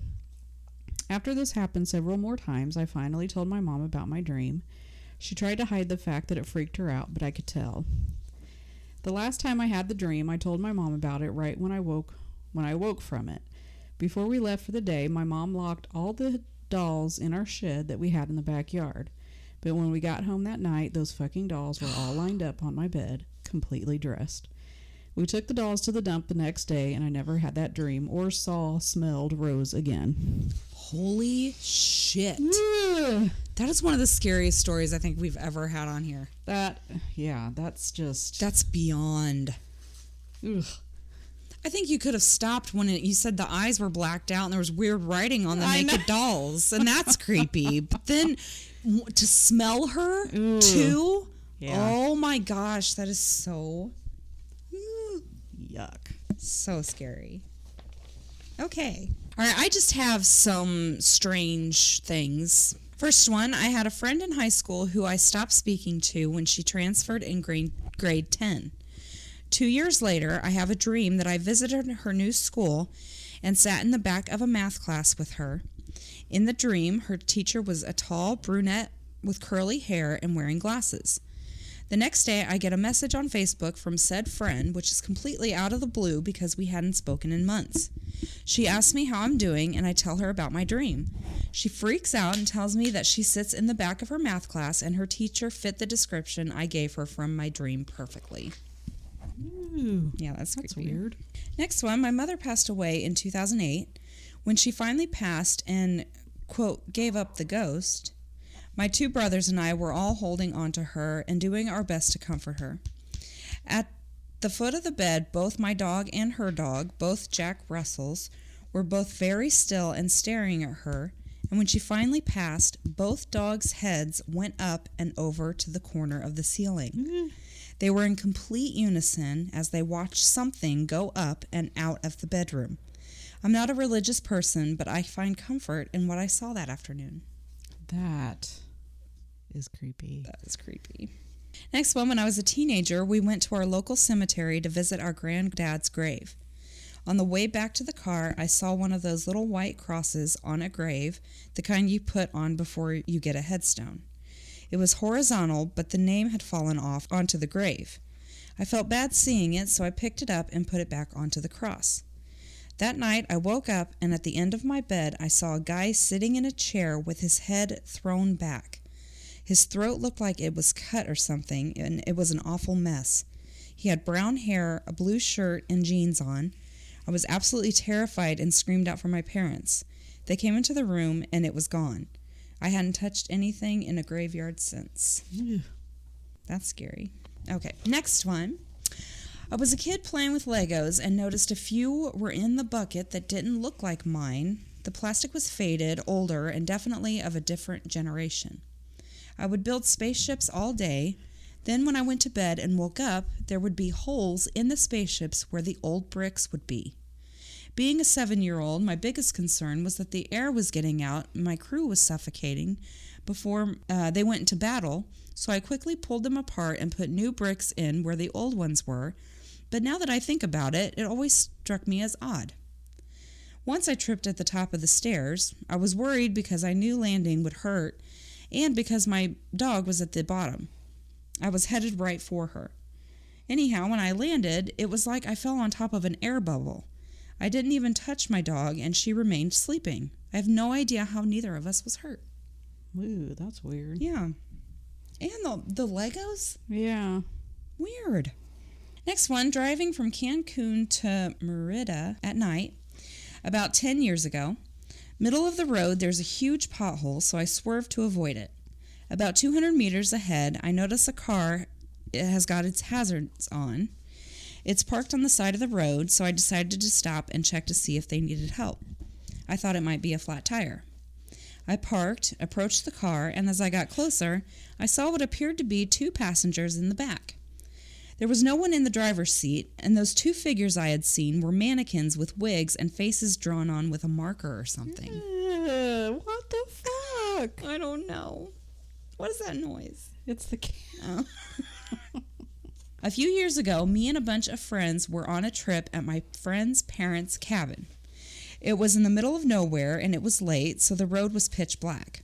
After this happened several more times, I finally told my mom about my dream. She tried to hide the fact that it freaked her out, but I could tell. The last time I had the dream, I told my mom about it right when I woke when I woke from it. Before we left for the day, my mom locked all the dolls in our shed that we had in the backyard. But when we got home that night, those fucking dolls were all lined up on my bed, completely dressed. We took the dolls to the dump the next day, and I never had that dream or saw, smelled Rose again. Holy shit. Ugh. That is one of the scariest stories I think we've ever had on here. That, yeah, that's just. That's beyond. Ugh. I think you could have stopped when it, you said the eyes were blacked out and there was weird writing on the I naked dolls, and that's creepy. But then to smell her too, Yeah. oh my gosh, that is so Yuck. so scary. Okay, all right. I just have some strange things. First one, I had a friend in high school who I stopped speaking to when she transferred in grade grade ten. Two years later, I have a dream that I visited her new school and sat in the back of a math class with her. In the dream, her teacher was a tall brunette with curly hair and wearing glasses. The next day, I get a message on Facebook from said friend, which is completely out of the blue because we hadn't spoken in months. She asks me how I'm doing, and I tell her about my dream. She freaks out and tells me that she sits in the back of her math class and her teacher fit the description I gave her from my dream perfectly. Ooh, Yeah, that's, that's creepy. weird. Next one, my mother passed away in 2008. When she finally passed and, quote, gave up the ghost, my two brothers and I were all holding on to her and doing our best to comfort her. At the foot of the bed, both my dog and her dog, both Jack Russells, were both very still and staring at her. And when she finally passed, both dogs' heads went up and over to the corner of the ceiling. Mm-hmm. They were in complete unison as they watched something go up and out of the bedroom. I'm not a religious person, but I find comfort in what I saw that afternoon. That is creepy. That is creepy. Next one, when I was a teenager, we went to our local cemetery to visit our granddad's grave. On the way back to the car, I saw one of those little white crosses on a grave, the kind you put on before you get a headstone. It was horizontal, but the name had fallen off onto the grave. I felt bad seeing it, so I picked it up and put it back onto the cross. That night, I woke up, and at the end of my bed, I saw a guy sitting in a chair with his head thrown back. His throat looked like it was cut or something, and it was an awful mess. He had brown hair, a blue shirt, and jeans on. I was absolutely terrified and screamed out for my parents. They came into the room, and it was gone. I hadn't touched anything in a graveyard since. Ew. That's scary. Okay, next one. I was a kid playing with Legos and noticed a few were in the bucket that didn't look like mine. The plastic was faded, older, and definitely of a different generation. I would build spaceships all day. Then, when I went to bed and woke up, there would be holes in the spaceships where the old bricks would be. Being a seven year old, my biggest concern was that the air was getting out and my crew was suffocating before uh, they went into battle, so I quickly pulled them apart and put new bricks in where the old ones were. But now that I think about it, it always struck me as odd. Once I tripped at the top of the stairs. I was worried because I knew landing would hurt and because my dog was at the bottom. I was headed right for her. Anyhow, when I landed, it was like I fell on top of an air bubble. I didn't even touch my dog, and she remained sleeping. I have no idea how neither of us was hurt. Ooh, that's weird. Yeah. And the, the Legos? Yeah. Weird. Next one driving from Cancun to Merida at night about 10 years ago. Middle of the road, there's a huge pothole, so I swerved to avoid it. About 200 meters ahead, I notice a car it has got its hazards on. It's parked on the side of the road, so I decided to stop and check to see if they needed help. I thought it might be a flat tire. I parked, approached the car, and as I got closer, I saw what appeared to be two passengers in the back. There was no one in the driver's seat, and those two figures I had seen were mannequins with wigs and faces drawn on with a marker or something. What the fuck? I don't know. What is that noise? It's the cat. Oh. a few years ago, me and a bunch of friends were on a trip at my friend's parents' cabin. It was in the middle of nowhere and it was late, so the road was pitch black.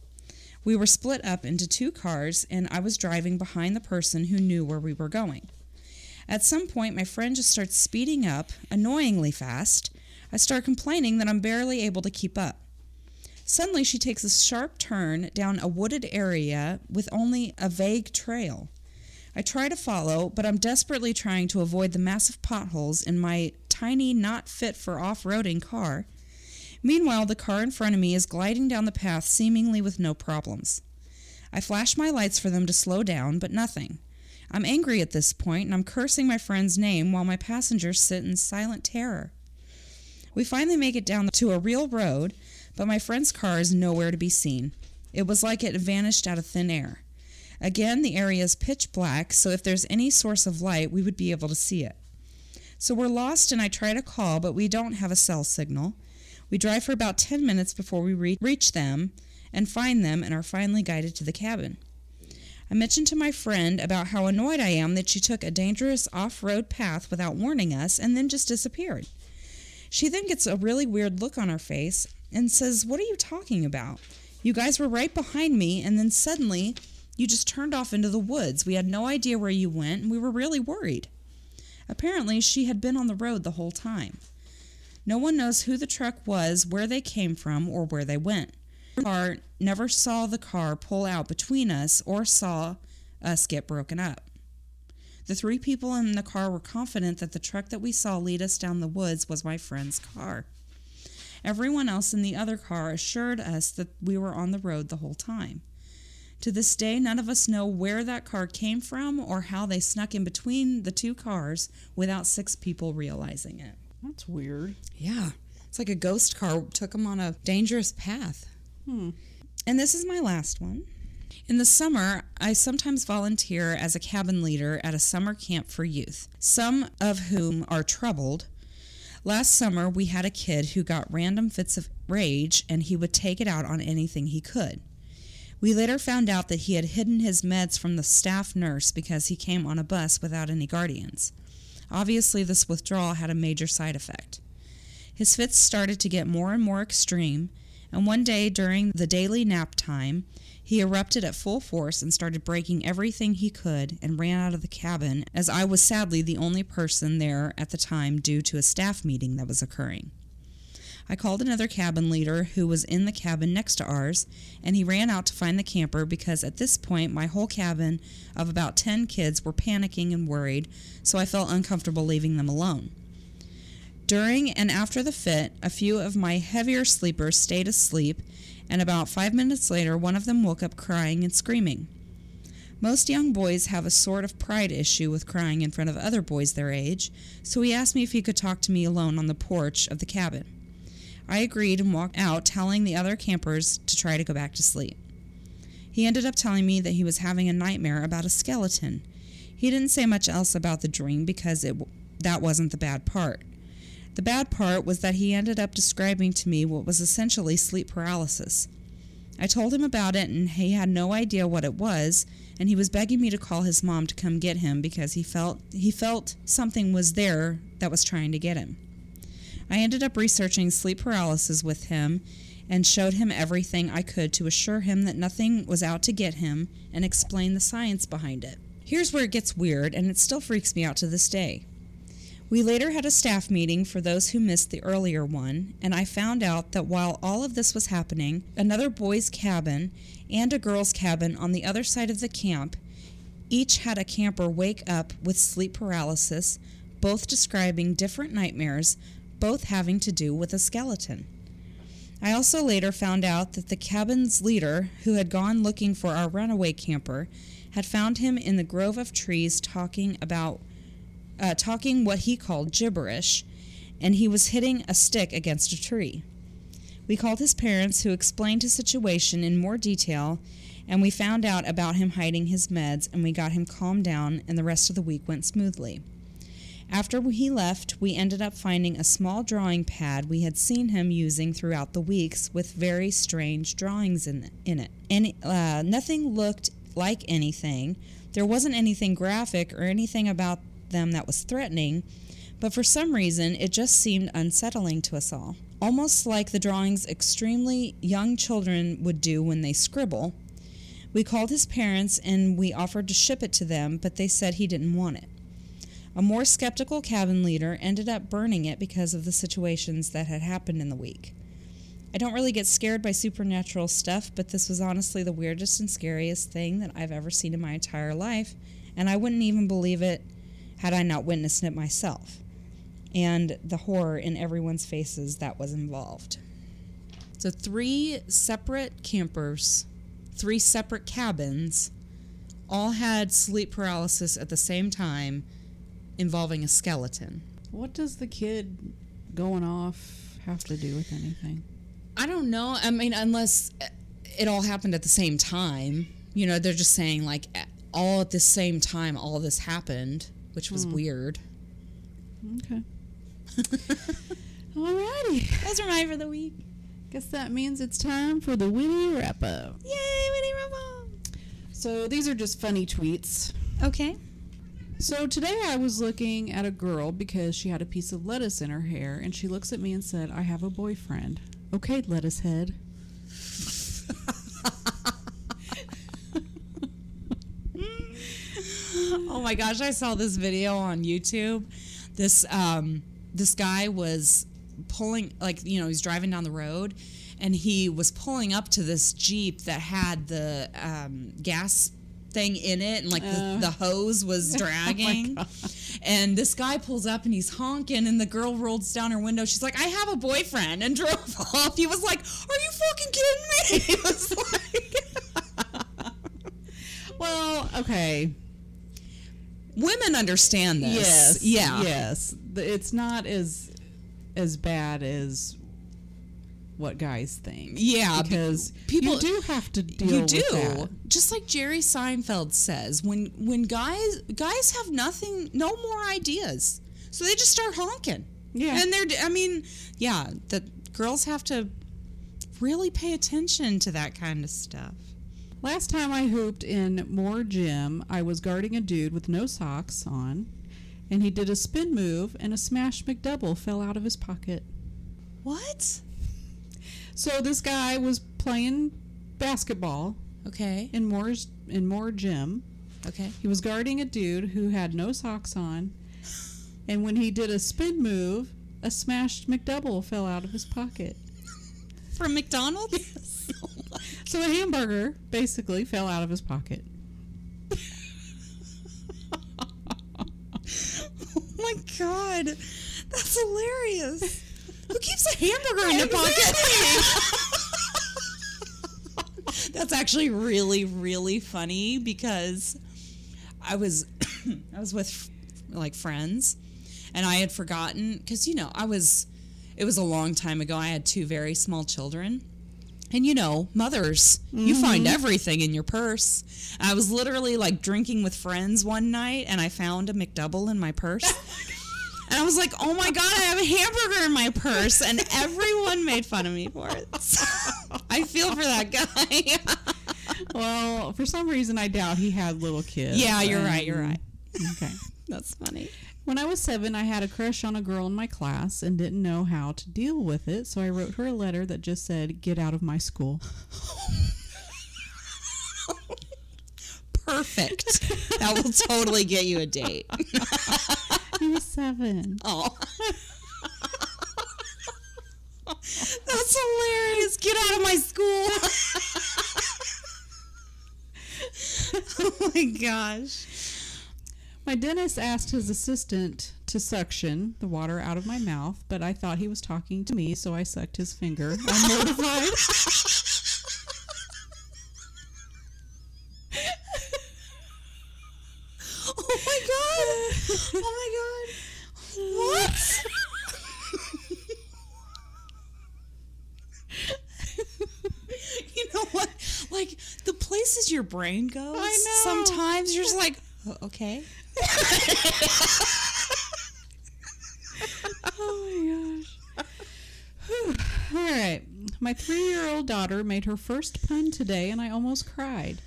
We were split up into two cars, and I was driving behind the person who knew where we were going. At some point, my friend just starts speeding up, annoyingly fast. I start complaining that I'm barely able to keep up. Suddenly, she takes a sharp turn down a wooded area with only a vague trail. I try to follow, but I'm desperately trying to avoid the massive potholes in my tiny, not fit for off roading car. Meanwhile, the car in front of me is gliding down the path seemingly with no problems. I flash my lights for them to slow down, but nothing. I'm angry at this point and I'm cursing my friend's name while my passengers sit in silent terror. We finally make it down to a real road, but my friend's car is nowhere to be seen. It was like it vanished out of thin air. Again, the area is pitch black, so if there's any source of light, we would be able to see it. So we're lost, and I try to call, but we don't have a cell signal. We drive for about 10 minutes before we re- reach them and find them and are finally guided to the cabin. I mentioned to my friend about how annoyed I am that she took a dangerous off road path without warning us and then just disappeared. She then gets a really weird look on her face and says, What are you talking about? You guys were right behind me, and then suddenly You just turned off into the woods. We had no idea where you went, and we were really worried. Apparently, she had been on the road the whole time. No one knows who the truck was, where they came from, or where they went. Car never saw the car pull out between us or saw us get broken up. The three people in the car were confident that the truck that we saw lead us down the woods was my friend's car. Everyone else in the other car assured us that we were on the road the whole time. To this day, none of us know where that car came from or how they snuck in between the two cars without six people realizing it. That's weird. Yeah, it's like a ghost car took them on a dangerous path. Hmm. And this is my last one. In the summer, I sometimes volunteer as a cabin leader at a summer camp for youth, some of whom are troubled. Last summer, we had a kid who got random fits of rage and he would take it out on anything he could. We later found out that he had hidden his meds from the staff nurse because he came on a bus without any guardians. Obviously, this withdrawal had a major side effect. His fits started to get more and more extreme, and one day during the daily nap time, he erupted at full force and started breaking everything he could and ran out of the cabin, as I was sadly the only person there at the time due to a staff meeting that was occurring. I called another cabin leader who was in the cabin next to ours, and he ran out to find the camper because at this point my whole cabin of about 10 kids were panicking and worried, so I felt uncomfortable leaving them alone. During and after the fit, a few of my heavier sleepers stayed asleep, and about five minutes later, one of them woke up crying and screaming. Most young boys have a sort of pride issue with crying in front of other boys their age, so he asked me if he could talk to me alone on the porch of the cabin. I agreed and walked out, telling the other campers to try to go back to sleep. He ended up telling me that he was having a nightmare about a skeleton. He didn't say much else about the dream because it, that wasn't the bad part. The bad part was that he ended up describing to me what was essentially sleep paralysis. I told him about it and he had no idea what it was and he was begging me to call his mom to come get him because he felt he felt something was there that was trying to get him. I ended up researching sleep paralysis with him and showed him everything I could to assure him that nothing was out to get him and explain the science behind it. Here's where it gets weird, and it still freaks me out to this day. We later had a staff meeting for those who missed the earlier one, and I found out that while all of this was happening, another boys' cabin and a girls' cabin on the other side of the camp each had a camper wake up with sleep paralysis, both describing different nightmares, both having to do with a skeleton. I also later found out that the cabin's leader, who had gone looking for our runaway camper, had found him in the grove of trees talking about uh, talking what he called gibberish, and he was hitting a stick against a tree. We called his parents, who explained his situation in more detail, and we found out about him hiding his meds, and we got him calmed down, and the rest of the week went smoothly. After he left, we ended up finding a small drawing pad we had seen him using throughout the weeks with very strange drawings in, in it. Uh, nothing looked like anything. There wasn't anything graphic or anything about them that was threatening, but for some reason it just seemed unsettling to us all. Almost like the drawings extremely young children would do when they scribble. We called his parents and we offered to ship it to them, but they said he didn't want it. A more skeptical cabin leader ended up burning it because of the situations that had happened in the week. I don't really get scared by supernatural stuff, but this was honestly the weirdest and scariest thing that I've ever seen in my entire life, and I wouldn't even believe it had I not witnessed it myself, and the horror in everyone's faces that was involved. So, three separate campers, three separate cabins, all had sleep paralysis at the same time involving a skeleton. What does the kid going off have to do with anything? I don't know. I mean, unless it all happened at the same time. You know, they're just saying, like, all at the same time, all this happened, which was hmm. weird. Okay. Alrighty. Those are mine for the week. Guess that means it's time for the witty wrap up. Yay, Winnie Rumble! So these are just funny tweets. Okay. So today I was looking at a girl because she had a piece of lettuce in her hair, and she looks at me and said, I have a boyfriend. Okay, lettuce head. oh my gosh, I saw this video on YouTube. This um this guy was pulling like you know, he's driving down the road and he was pulling up to this Jeep that had the um gas thing in it and like the, oh. the hose was oh dragging. and this guy pulls up and he's honking and the girl rolls down her window. She's like, I have a boyfriend and drove off. He was like, Are you fucking kidding me? He was like Well, okay. Women understand this. Yes. Yeah. Yes. It's not as as bad as what guys think. Yeah, because people- you do have to deal You do. Just like Jerry Seinfeld says, when when guys guys have nothing no more ideas. So they just start honking. Yeah. And they're I mean, yeah, the girls have to really pay attention to that kind of stuff. Last time I hooped in Moore Gym, I was guarding a dude with no socks on, and he did a spin move, and a smash McDouble fell out of his pocket. What? So this guy was playing basketball Okay. in Moore's in Moore Gym. Okay. He was guarding a dude who had no socks on, and when he did a spin move, a smashed McDouble fell out of his pocket. From McDonald's? Yes. So a hamburger basically fell out of his pocket. Oh my god. That's hilarious. Who keeps a hamburger in their pocket? That's actually really, really funny because I was I was with like friends and I had forgotten because you know I was it was a long time ago. I had two very small children. And you know, mothers, you mm-hmm. find everything in your purse. I was literally like drinking with friends one night and I found a McDouble in my purse. and I was like, oh my God, I have a hamburger in my purse. And everyone made fun of me for it. So, I feel for that guy. Well, for some reason, I doubt he had little kids. yeah, you're right. You're um, right. Okay. That's funny. When I was seven, I had a crush on a girl in my class and didn't know how to deal with it, so I wrote her a letter that just said, Get out of my school. Perfect. That will totally get you a date. He was seven. Oh. That's hilarious. Get out of my school. oh my gosh. My dentist asked his assistant to suction the water out of my mouth, but I thought he was talking to me, so I sucked his finger. I'm mortified. Oh my god. What? you know what? Like the places your brain goes. I know. Sometimes you're just like, "Oh, okay. oh my gosh. Whew. All right. My three year old daughter made her first pun today, and I almost cried.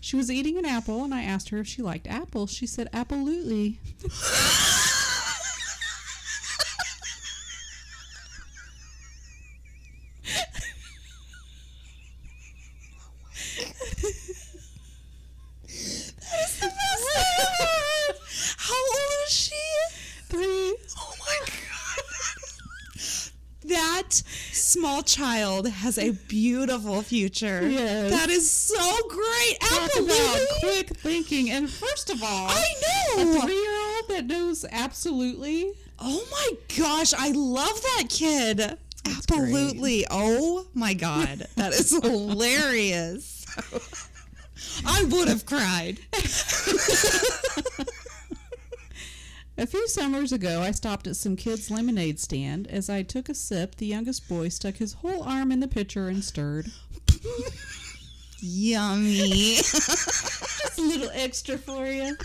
She was eating an apple, and I asked her if she liked apples. She said, Absolutely. That's the best thing I've heard. How old is she? Three. Oh my god. That small child has a beautiful future. Yes. That is so great. Talk Absolutely. about quick thinking. And first of all, I know. a three year old that knows absolutely. Oh my gosh, I love that kid. Absolutely. Oh my god. That is hilarious. I would have cried. A few summers ago, I stopped at some kids' lemonade stand. As I took a sip, the youngest boy stuck his whole arm in the pitcher and stirred. Yummy. Just a little extra for you.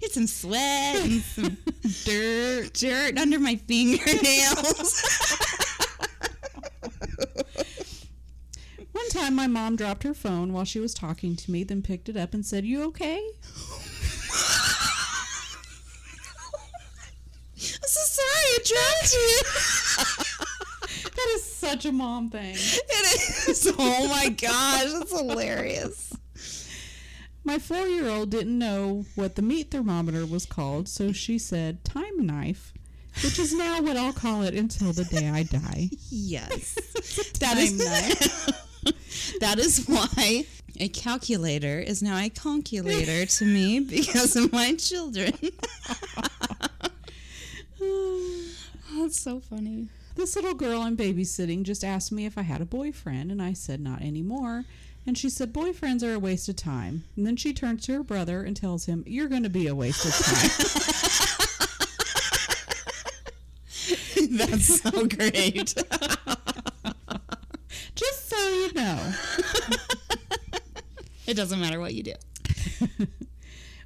Get some sweat and some dirt, dirt under my fingernails. One time, my mom dropped her phone while she was talking to me, then picked it up and said, You okay? I'm so sorry I dropped you. That is such a mom thing. It is. Oh my gosh, that's hilarious. My four year old didn't know what the meat thermometer was called, so she said time knife, which is now what I'll call it until the day I die. Yes. that is that is why a calculator is now a conculator to me because of my children. That's so funny. This little girl I'm babysitting just asked me if I had a boyfriend, and I said not anymore. And she said, Boyfriends are a waste of time. And then she turns to her brother and tells him, You're going to be a waste of time. That's so great. just so you know. it doesn't matter what you do.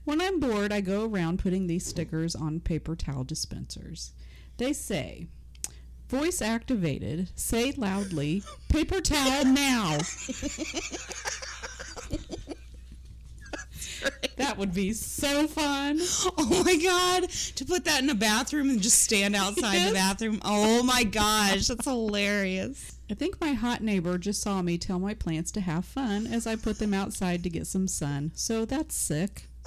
When I'm bored, I go around putting these stickers on paper towel dispensers. They say, Voice activated, say loudly, paper towel now. that would be so fun. Oh my god! To put that in a bathroom and just stand outside Yes. the bathroom. Oh my gosh, that's hilarious. I think my hot neighbor just saw me tell my plants to have fun as I put them outside to get some sun. So that's sick.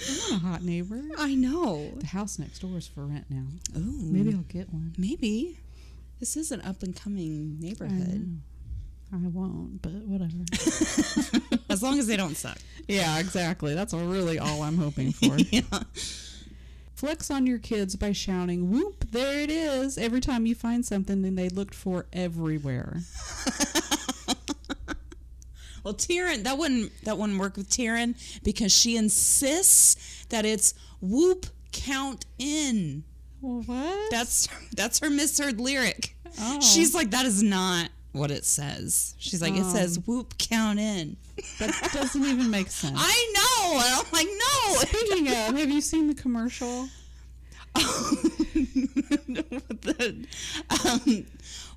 I want a hot neighbor. I know. The house next door is for rent now. Oh, Maybe I'll get one. maybe. This is an up and coming neighborhood. I won't, but whatever. As long as they don't suck. yeah, exactly. That's really all I'm hoping for. Yeah. Flex on your kids by shouting, whoop, there it is, every time you find something that they looked for everywhere. Well, Tyrion, that wouldn't that wouldn't work with Tyrion because she insists that it's whoop count in. What? That's that's her misheard lyric. Oh. She's like, that is not what it says. She's like, it Oh. says whoop count in. that doesn't even make sense. I know. And I'm like, no. Speaking of, have you seen the commercial? With the, um,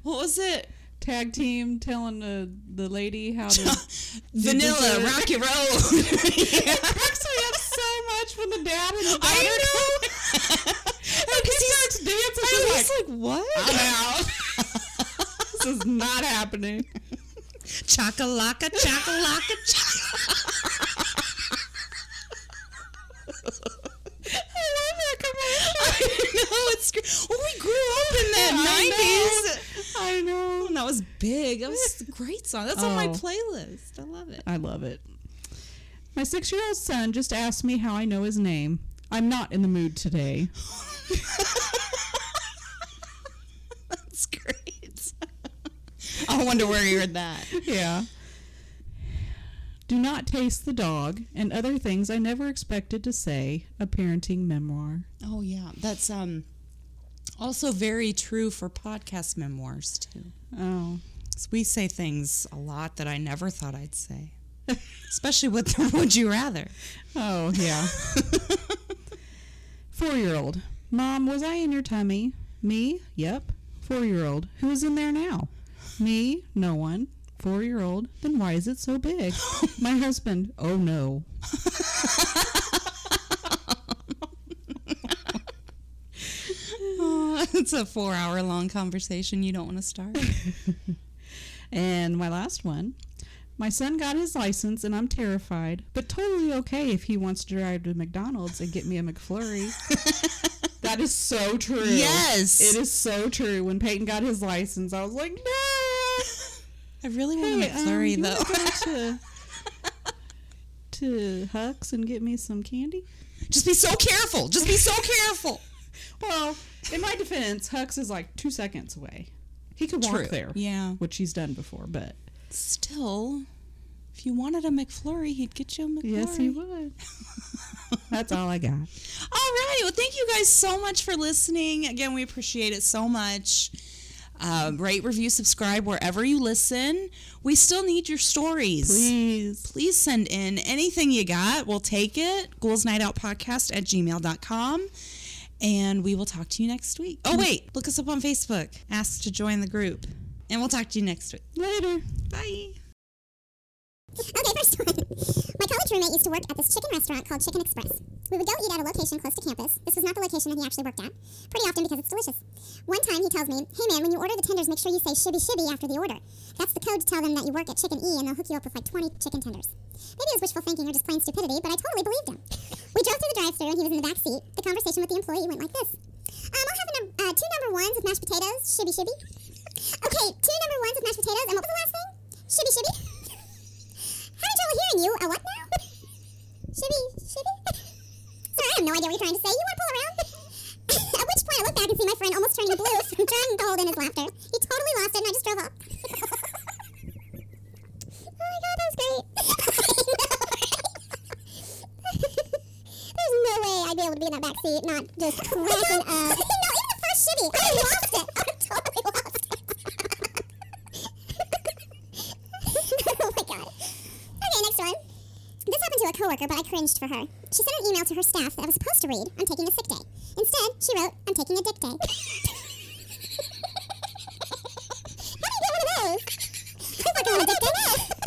what was it? Tag team telling the, the lady how to. Vanilla. Rocky Road. cracks me up so much when the dad and the daughter. I know. Because he starts dancing. I She's was like, like, what? I'm out. this is not happening. Chakalaka, chakalaka, chakalaka. I love that commercial. I know it's. Well, we grew up in that nineties. I know. And that was big. That was a great song. That's on my Oh. playlist. I love it. I love it. My six year old son just asked me how I know his name. I'm not in the mood today. That's great. I wonder where you heard that. Yeah. Do not taste the dog and other things I never expected to say. A parenting memoir. Oh yeah, that's um also very true for podcast memoirs too. Oh. We say things a lot that I never thought I'd say, especially with the "Would you rather." Oh, yeah. Four year old. Mom, was I in your tummy? Me? Yep. Four year old. Who's in there now? Me? No one. Four year old. Then why is it so big? My husband. Oh no. it's a four-hour-long conversation you don't want to start. And my last one. My son got his license and I'm terrified, but totally okay if he wants to drive to McDonald's and get me a McFlurry. that is so true. Yes. It is so true. When Peyton got his license, I was like, no. I really want Hey, a um, McFlurry you though. to, to Huck's and get me some candy? Just be so careful. Just be so careful. Well, in my defense, Huck's is like two seconds away. He could walk True. there. Yeah. Which he's done before, but Still, if you wanted a McFlurry, he'd get you a McFlurry. yes, he would. That's all I got. All right. Well, thank you guys so much for listening. Again, we appreciate it so much. Uh, rate, review, subscribe wherever you listen. We still need your stories. Please. Please send in anything you got. We'll take it. Ghouls Night Out Podcast at gmail.com. And we will talk to you next week. Oh, wait. Look us up on Facebook. Ask to join the group. And we'll talk to you next week. Later. Bye. Okay, first one. My college roommate used to work at this chicken restaurant called Chicken Express. We would go eat at a location close to campus. This was not the location that he actually worked at. Pretty often because it's delicious. One time he tells me, hey man, when you order the tenders, make sure you say shibby shibby after the order. That's the code to tell them that you work at Chicken E and they'll hook you up with like 20 chicken tenders. Maybe it was wishful thinking or just plain stupidity, but I totally believed him. We drove through the drive-thru and he was in the back seat. The conversation with the employee went like this. Um, I'll have num- uh, two number ones with mashed potatoes, shibby shibby. Okay, two number ones with mashed potatoes, and what was the last thing? Shibby shibby. I'm having trouble hearing you. A what now? shibby shibby. Sorry, I have no idea what you're trying to say. You want to pull around? At which point I look back and see my friend almost turning blue from trying to hold in his laughter. He totally lost it, and I just drove off. oh my god, that was great. There's no way I'd be able to be in that back seat, not just cracking up. Uh, no, even the first shibby, I lost it. I totally lost to a coworker, but I cringed for her. She sent an email to her staff that I was supposed to read, I'm taking a sick day. Instead, she wrote, I'm taking a dick day. How do you get one of those? I fucking a dick day.